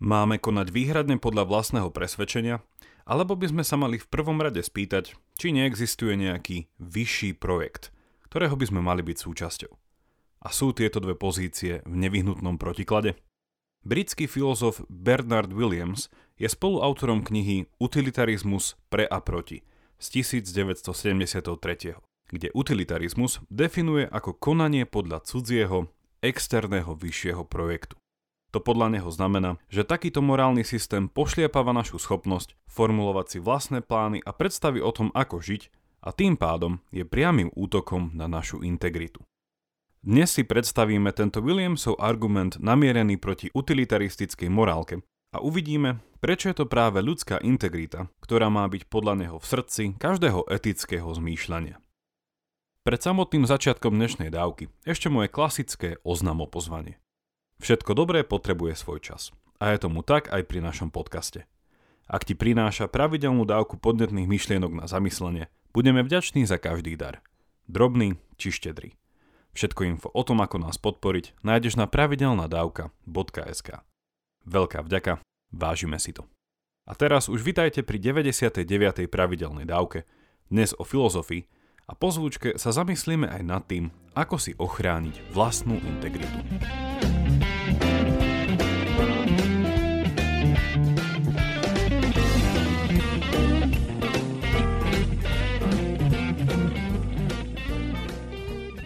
Máme konať výhradne podľa vlastného presvedčenia, alebo by sme sa mali v prvom rade spýtať, či neexistuje nejaký vyšší projekt, ktorého by sme mali byť súčasťou. A sú tieto dve pozície v nevyhnutnom protiklade? Britský filozof Bernard Williams je spoluautorom knihy Utilitarizmus pre a proti z 1973, kde utilitarizmus definuje ako konanie podľa cudzieho, externého vyššieho projektu. To podľa neho znamená, že takýto morálny systém pošliepava našu schopnosť formulovať si vlastné plány a predstavy o tom, ako žiť a tým pádom je priamým útokom na našu integritu. Dnes si predstavíme tento Williamsov argument namierený proti utilitaristickej morálke a uvidíme, prečo je to práve ľudská integrita, ktorá má byť podľa neho v srdci každého etického zmýšľania. Pred samotným začiatkom dnešnej dávky ešte moje klasické oznamo pozvanie. Všetko dobré potrebuje svoj čas. A je tomu tak aj pri našom podcaste. Ak ti prináša pravidelnú dávku podnetných myšlienok na zamyslenie, budeme vďační za každý dar. Drobný či štedrý. Všetko info o tom, ako nás podporiť, nájdeš na pravidelnadavka.sk. Veľká vďaka, vážime si to. A teraz už vitajte pri 99. pravidelnej dávke, dnes o filozofii, a po zvučke sa zamyslíme aj nad tým, ako si ochrániť vlastnú integritu.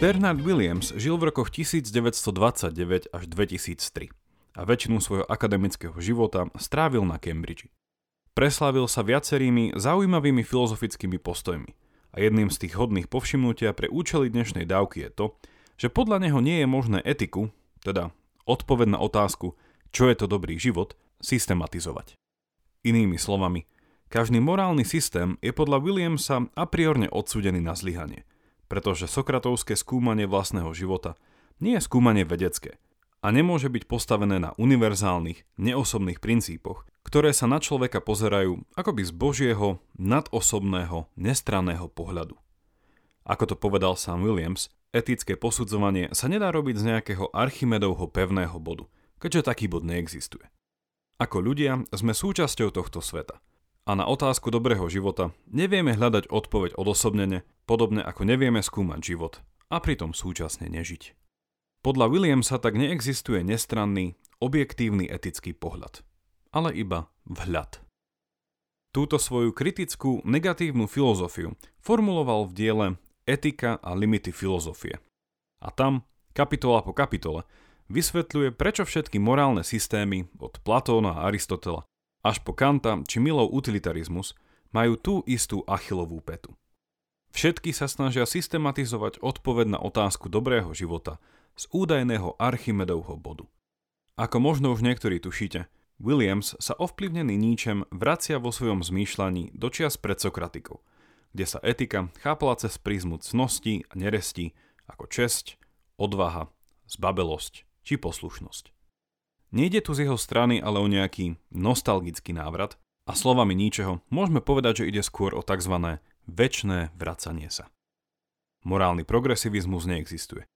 Bernard Williams žil v rokoch 1929 až 2003 a väčšinu svojho akademického života strávil na Cambridge. Preslavil sa viacerými zaujímavými filozofickými postojmi a jedným z tých hodných povšimnutia pre účely dnešnej dávky je to, že podľa neho nie je možné etiku, teda odpoveď na otázku, čo je to dobrý život, systematizovať. Inými slovami, každý morálny systém je podľa Williamsa a priorne odsúdený na zlyhanie – pretože sokratovské skúmanie vlastného života nie je skúmanie vedecké a nemôže byť postavené na univerzálnych, neosobných princípoch, ktoré sa na človeka pozerajú akoby z božieho, nadosobného, nestranného pohľadu. Ako to povedal sám Williams, etické posudzovanie sa nedá robiť z nejakého Archimedovho pevného bodu, keďže taký bod neexistuje. Ako ľudia sme súčasťou tohto sveta – a na otázku dobrého života nevieme hľadať odpoveď odosobnene, podobne ako nevieme skúmať život a pritom súčasne nežiť. Podľa Williamsa tak neexistuje nestranný, objektívny etický pohľad, ale iba vhľad. Túto svoju kritickú, negatívnu filozofiu formuloval v diele Etika a limity filozofie. A tam, kapitola po kapitole, vysvetľuje, prečo všetky morálne systémy od Platóna a Aristotela až po Kanta či Milov utilitarizmus majú tú istú achilovú petu. Všetky sa snažia systematizovať odpoveď na otázku dobrého života z údajného Archimedovho bodu. Ako možno už niektorí tušíte, Williams sa ovplyvnený níčem vracia vo svojom zmýšľaní do čias pred Sokratikou, kde sa etika chápala cez prízmu cnosti a neresti ako česť, odvaha, zbabelosť či poslušnosť. Nejde tu z jeho strany ale o nejaký nostalgický návrat a slovami ničeho môžeme povedať, že ide skôr o tzv. väčné vracanie sa. Morálny progresivizmus neexistuje.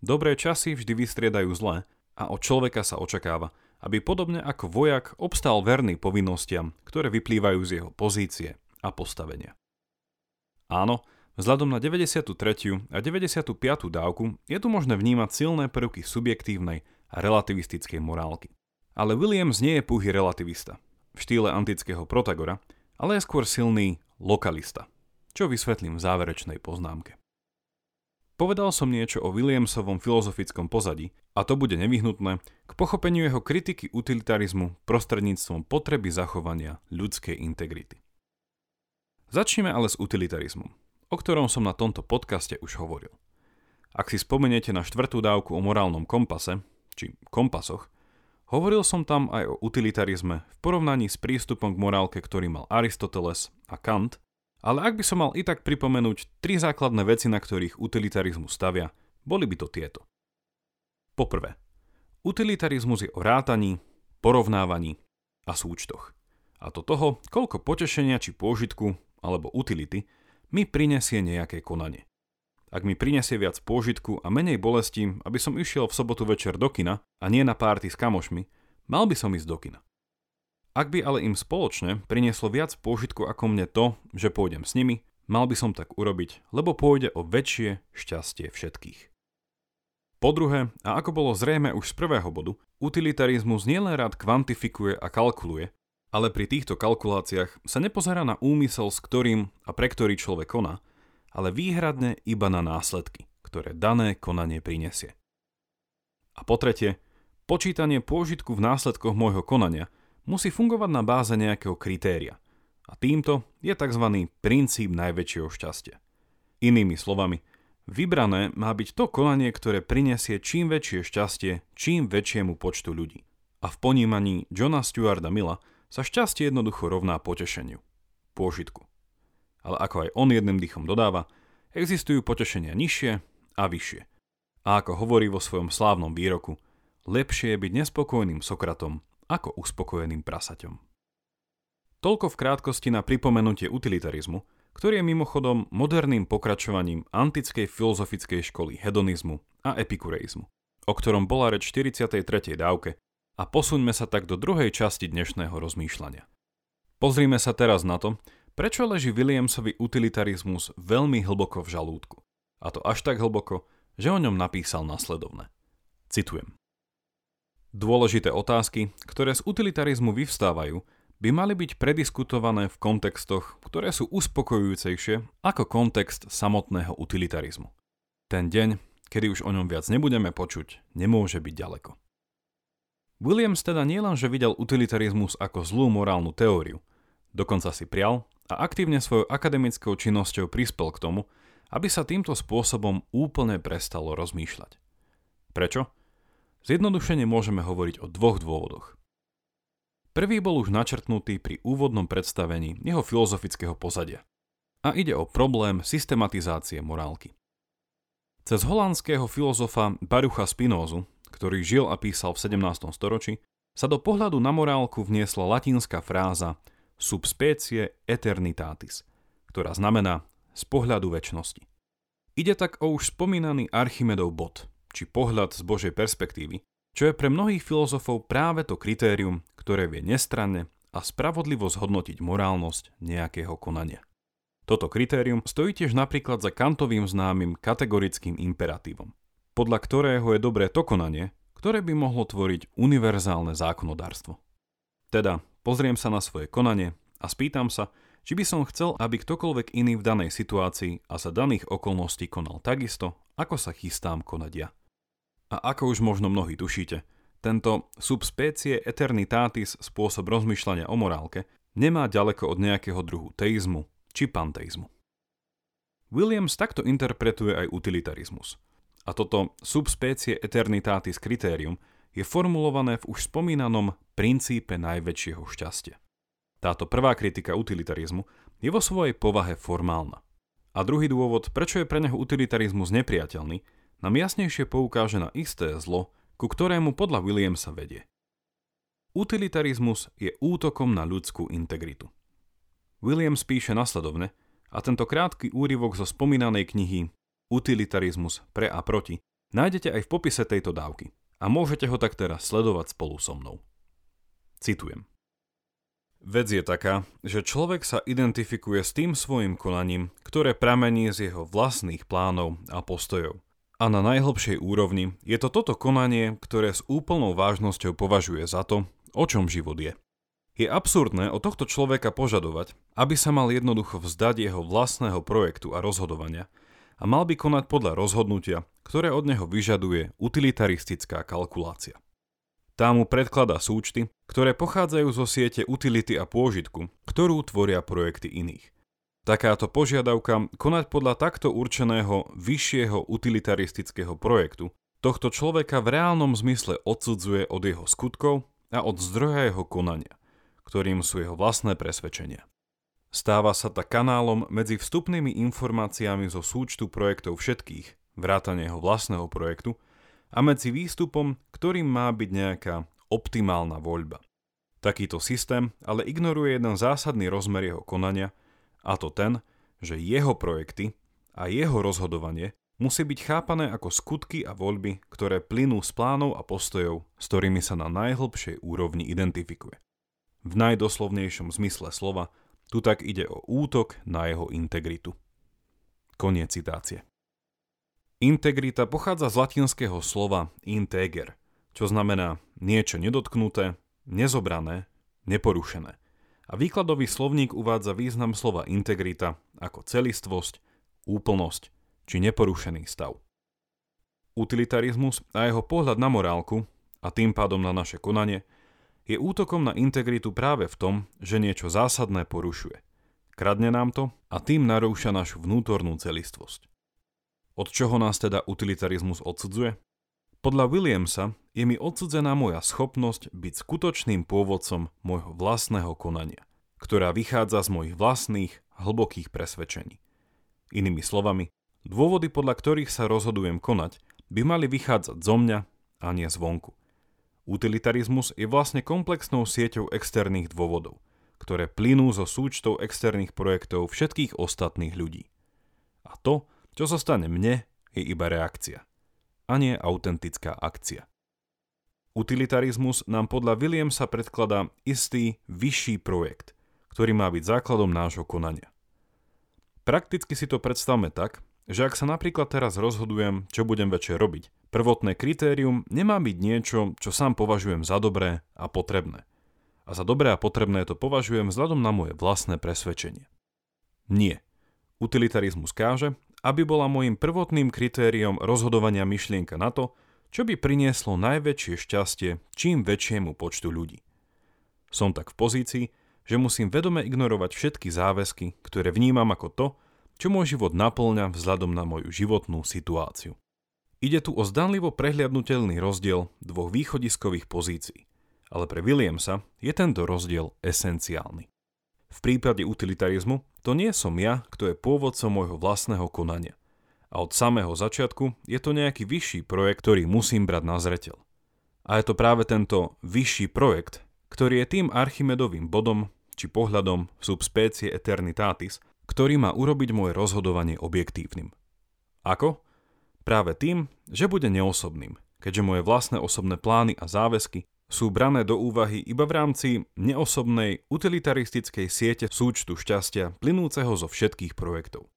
Dobré časy vždy vystriedajú zlé a od človeka sa očakáva, aby podobne ako vojak obstal verný povinnostiam, ktoré vyplývajú z jeho pozície a postavenia. Áno, vzhľadom na 93. a 95. dávku je tu možné vnímať silné prvky subjektívnej a relativistickej morálky. Ale Williams nie je púhy relativista, v štýle antického Protagora, ale je skôr silný lokalista, čo vysvetlím v záverečnej poznámke. Povedal som niečo o Williamsovom filozofickom pozadí a to bude nevyhnutné k pochopeniu jeho kritiky utilitarizmu prostredníctvom potreby zachovania ľudskej integrity. Začneme ale s utilitarizmom, o ktorom som na tomto podcaste už hovoril. Ak si spomeniete na štvrtú dávku o morálnom kompase, či kompasoch, hovoril som tam aj o utilitarizme v porovnaní s prístupom k morálke, ktorý mal Aristoteles a Kant, ale ak by som mal i tak pripomenúť tri základné veci, na ktorých utilitarizmus stavia, boli by to tieto. Poprvé, utilitarizmus je o rátaní, porovnávaní a súčtoch. A to toho, koľko potešenia či pôžitku alebo utility mi prinesie nejaké konanie. Ak mi prinesie viac pôžitku a menej bolesti, aby som išiel v sobotu večer do kina a nie na párty s kamošmi, mal by som ísť do kina. Ak by ale im spoločne prinieslo viac pôžitku ako mne to, že pôjdem s nimi, mal by som tak urobiť, lebo pôjde o väčšie šťastie všetkých. Po druhé, a ako bolo zrejme už z prvého bodu, utilitarizmus nielen rád kvantifikuje a kalkuluje, ale pri týchto kalkuláciách sa nepozerá na úmysel, s ktorým a pre ktorý človek koná, ale výhradne iba na následky, ktoré dané konanie prinesie. A po tretie, počítanie pôžitku v následkoch môjho konania musí fungovať na báze nejakého kritéria. A týmto je tzv. princíp najväčšieho šťastia. Inými slovami, vybrané má byť to konanie, ktoré prinesie čím väčšie šťastie čím väčšiemu počtu ľudí. A v ponímaní Johna Stuarda Milla sa šťastie jednoducho rovná potešeniu, pôžitku. Ale ako aj on jedným dýchom dodáva, existujú potešenia nižšie a vyššie – a ako hovorí vo svojom slávnom výroku, lepšie je byť nespokojným Sokratom ako uspokojeným prasaťom. Toľko v krátkosti na pripomenutie utilitarizmu, ktorý je mimochodom moderným pokračovaním antickej filozofickej školy hedonizmu a epikureizmu, o ktorom bola reč 43. dávke a posuňme sa tak do druhej časti dnešného rozmýšľania. Pozrime sa teraz na to, prečo leží Williamsovi utilitarizmus veľmi hlboko v žalúdku. A to až tak hlboko, že o ňom napísal nasledovne. Citujem. Dôležité otázky, ktoré z utilitarizmu vyvstávajú, by mali byť prediskutované v kontextoch, ktoré sú uspokojujúcejšie ako kontext samotného utilitarizmu. Ten deň, kedy už o ňom viac nebudeme počuť, nemôže byť ďaleko. Williams teda nielenže videl utilitarizmus ako zlú morálnu teóriu, dokonca si prial a aktívne svojou akademickou činnosťou prispel k tomu, aby sa týmto spôsobom úplne prestalo rozmýšľať. Prečo? Zjednodušene môžeme hovoriť o dvoch dôvodoch. Prvý bol už načrtnutý pri úvodnom predstavení jeho filozofického pozadia. A ide o problém systematizácie morálky. Cez holandského filozofa Barucha Spinózu, ktorý žil a písal v 17. storočí, sa do pohľadu na morálku vniesla latinská fráza subspecie eternitatis, ktorá znamená z pohľadu väčšnosti. Ide tak o už spomínaný Archimedov bod, či pohľad z Božej perspektívy, čo je pre mnohých filozofov práve to kritérium, ktoré vie nestranne a spravodlivo zhodnotiť morálnosť nejakého konania. Toto kritérium stojí tiež napríklad za kantovým známym kategorickým imperatívom, podľa ktorého je dobré to konanie, ktoré by mohlo tvoriť univerzálne zákonodárstvo. Teda pozriem sa na svoje konanie a spýtam sa, či by som chcel, aby ktokoľvek iný v danej situácii a za daných okolností konal takisto, ako sa chystám konať ja. A ako už možno mnohí tušíte, tento subspecie eternitatis spôsob rozmýšľania o morálke nemá ďaleko od nejakého druhu teizmu či panteizmu. Williams takto interpretuje aj utilitarizmus. A toto subspecie eternitatis kritérium je formulované v už spomínanom princípe najväčšieho šťastia. Táto prvá kritika utilitarizmu je vo svojej povahe formálna. A druhý dôvod, prečo je pre neho utilitarizmus nepriateľný, nám jasnejšie poukáže na isté zlo, ku ktorému podľa Williamsa vedie. Utilitarizmus je útokom na ľudskú integritu. Williams píše nasledovne a tento krátky úryvok zo spomínanej knihy Utilitarizmus pre a proti nájdete aj v popise tejto dávky a môžete ho tak teraz sledovať spolu so mnou. Citujem. Vec je taká, že človek sa identifikuje s tým svojim konaním, ktoré pramení z jeho vlastných plánov a postojov. A na najhlbšej úrovni je to toto konanie, ktoré s úplnou vážnosťou považuje za to, o čom život je. Je absurdné od tohto človeka požadovať, aby sa mal jednoducho vzdať jeho vlastného projektu a rozhodovania a mal by konať podľa rozhodnutia, ktoré od neho vyžaduje utilitaristická kalkulácia. Tá mu predklada súčty, ktoré pochádzajú zo siete utility a pôžitku, ktorú tvoria projekty iných. Takáto požiadavka konať podľa takto určeného vyššieho utilitaristického projektu tohto človeka v reálnom zmysle odsudzuje od jeho skutkov a od zdroja jeho konania, ktorým sú jeho vlastné presvedčenia. Stáva sa tak kanálom medzi vstupnými informáciami zo súčtu projektov všetkých, vrátane jeho vlastného projektu, a medzi výstupom, ktorým má byť nejaká optimálna voľba. Takýto systém ale ignoruje jeden zásadný rozmer jeho konania, a to ten, že jeho projekty a jeho rozhodovanie musí byť chápané ako skutky a voľby, ktoré plynú z plánov a postojov, s ktorými sa na najhlbšej úrovni identifikuje. v najdoslovnejšom zmysle slova, tu tak ide o útok na jeho integritu. Koniec citácie. Integrita pochádza z latinského slova integer, čo znamená niečo nedotknuté, nezobrané, neporušené. A výkladový slovník uvádza význam slova integrita ako celistvosť, úplnosť či neporušený stav. Utilitarizmus a jeho pohľad na morálku, a tým pádom na naše konanie, je útokom na integritu práve v tom, že niečo zásadné porušuje. Kradne nám to a tým narúša našu vnútornú celistvosť. Od čoho nás teda utilitarizmus odsudzuje? Podľa Williamsa je mi odsudzená moja schopnosť byť skutočným pôvodcom môjho vlastného konania, ktorá vychádza z mojich vlastných, hlbokých presvedčení. Inými slovami, dôvody, podľa ktorých sa rozhodujem konať, by mali vychádzať zo mňa a nie zvonku. Utilitarizmus je vlastne komplexnou sieťou externých dôvodov, ktoré plynú zo súčtov externých projektov všetkých ostatných ľudí. A to, čo zostane mne, je iba reakcia, a nie autentická akcia. Utilitarizmus nám podľa Williamsa predkladá istý vyšší projekt, ktorý má byť základom nášho konania. Prakticky si to predstavme tak, že ak sa napríklad teraz rozhodujem, čo budem večer robiť, prvotné kritérium nemá byť niečo, čo sám považujem za dobré a potrebné. A za dobré a potrebné to považujem vzhľadom na moje vlastné presvedčenie. Nie. Utilitarizmus káže, aby bola môjim prvotným kritériom rozhodovania myšlienka na to, čo by prinieslo najväčšie šťastie čím väčšiemu počtu ľudí. Som tak v pozícii, že musím vedome ignorovať všetky záväzky, ktoré vnímam ako to, čo môj život naplňa vzhľadom na moju životnú situáciu. Ide tu o zdanlivo prehliadnutelný rozdiel dvoch východiskových pozícií, ale pre Williamsa je tento rozdiel esenciálny. V prípade utilitarizmu to nie som ja, kto je pôvodcom môjho vlastného konania. A od samého začiatku je to nejaký vyšší projekt, ktorý musím brať na zreteľ. A je to práve tento vyšší projekt, ktorý je tým Archimedovým bodom či pohľadom subspecie eternitatis, ktorý má urobiť moje rozhodovanie objektívnym. Ako? Práve tým, že bude neosobným, keďže moje vlastné osobné plány a záväzky sú brané do úvahy iba v rámci neosobnej utilitaristickej siete súčtu šťastia plynúceho zo všetkých projektov.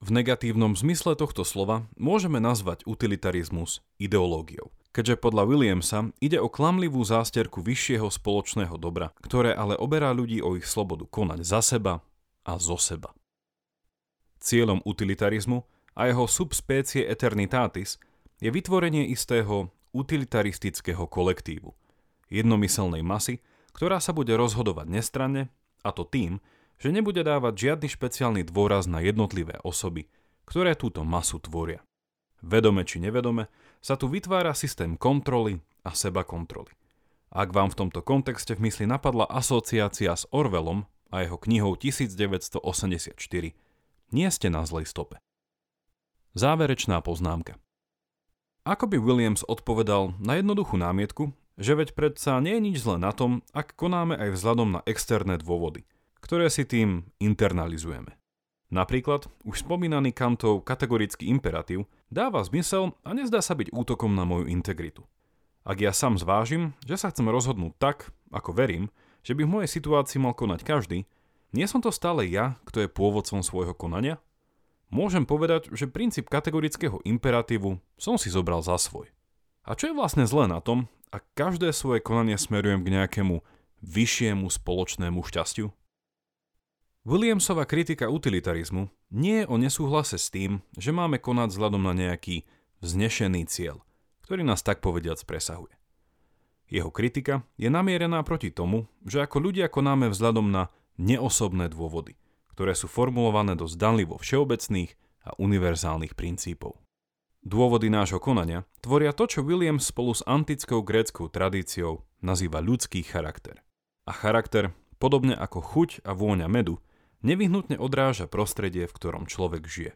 V negatívnom zmysle tohto slova môžeme nazvať utilitarizmus ideológiou, keďže podľa Williamsa ide o klamlivú zásterku vyššieho spoločného dobra, ktoré ale oberá ľudí o ich slobodu konať za seba a zo seba. Cieľom utilitarizmu a jeho subspecie eternitatis je vytvorenie istého utilitaristického kolektívu – jednomyselnej masy, ktorá sa bude rozhodovať nestranne, a to tým, že nebude dávať žiadny špeciálny dôraz na jednotlivé osoby, ktoré túto masu tvoria. Vedome či nevedome sa tu vytvára systém kontroly a seba kontroly. Ak vám v tomto kontexte v mysli napadla asociácia s Orwellom a jeho knihou 1984, nie ste na zlej stope. Záverečná poznámka. Ako by Williams odpovedal na jednoduchú námietku, že veď predsa nie je nič zlé na tom, ak konáme aj vzhľadom na externé dôvody, ktoré si tým internalizujeme. Napríklad, už spomínaný Kantov kategorický imperatív dáva zmysel a nezdá sa byť útokom na moju integritu. Ak ja sám zvážim, že sa chcem rozhodnúť tak, ako verím, že by v mojej situácii mal konať každý, nie som to stále ja, kto je pôvodcom svojho konania? Môžem povedať, že princíp kategorického imperatívu som si zobral za svoj. A čo je vlastne zlé na tom, a každé svoje konanie smerujem k nejakému vyššiemu spoločnému šťastiu? Williamsova kritika utilitarizmu nie je o nesúhlase s tým, že máme konať vzhľadom na nejaký vznešený cieľ, ktorý nás tak povediac presahuje. Jeho kritika je namierená proti tomu, že ako ľudia konáme vzhľadom na neosobné dôvody, ktoré sú formulované do zdanlivo všeobecných a univerzálnych princípov. Dôvody nášho konania tvoria to, čo William spolu s antickou gréckou tradíciou nazýva ľudský charakter. A charakter, podobne ako chuť a vôňa medu, nevyhnutne odráža prostredie, v ktorom človek žije.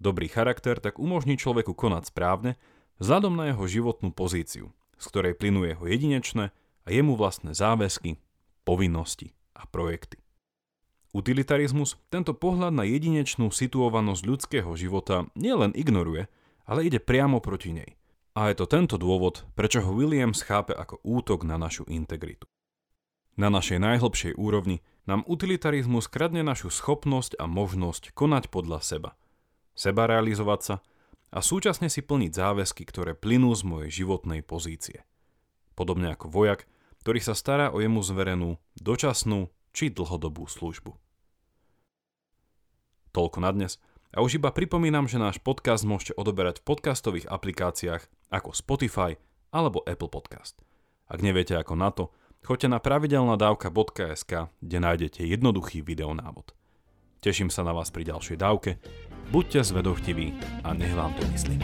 Dobrý charakter tak umožní človeku konať správne vzhľadom na jeho životnú pozíciu, z ktorej plynú jeho jedinečné a jemu vlastné záväzky, povinnosti a projekty. Utilitarizmus tento pohľad na jedinečnú situovanosť ľudského života nielen ignoruje, ale ide priamo proti nej. A je to tento dôvod, prečo ho Williams chápe ako útok na našu integritu. Na našej najhlbšej úrovni nám utilitarizmus kradne našu schopnosť a možnosť konať podľa seba. Seba realizovať sa a súčasne si plniť záväzky, ktoré plynú z mojej životnej pozície. Podobne ako vojak, ktorý sa stará o jemu zverenú, dočasnú či dlhodobú službu. Toľko na dnes a už iba pripomínam, že náš podcast môžete odoberať v podcastových aplikáciách ako Spotify alebo Apple Podcast. Ak neviete ako na to, choďte na pravidelnadavka.sk, kde nájdete jednoduchý videonávod. Teším sa na vás pri ďalšej dávke, buďte zvedochtiví a nech vám to myslí.